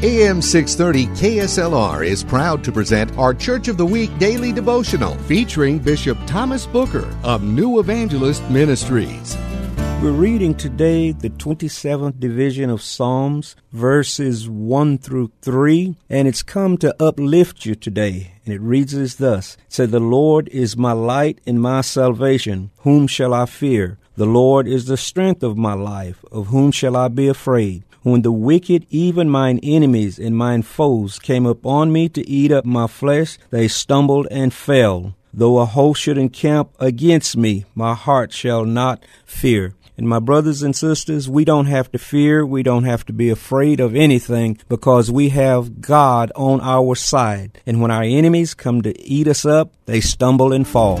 AM 630 KSLR is proud to present our Church of the Week daily devotional featuring Bishop Thomas Booker of New Evangelist Ministries. We're reading today the 27th division of Psalms, verses 1 through 3, and it's come to uplift you today. And it reads as thus Say, The Lord is my light and my salvation. Whom shall I fear? The Lord is the strength of my life. Of whom shall I be afraid? When the wicked, even mine enemies and mine foes, came upon me to eat up my flesh, they stumbled and fell. Though a host should encamp against me, my heart shall not fear. And my brothers and sisters, we don't have to fear, we don't have to be afraid of anything because we have God on our side. And when our enemies come to eat us up, they stumble and fall.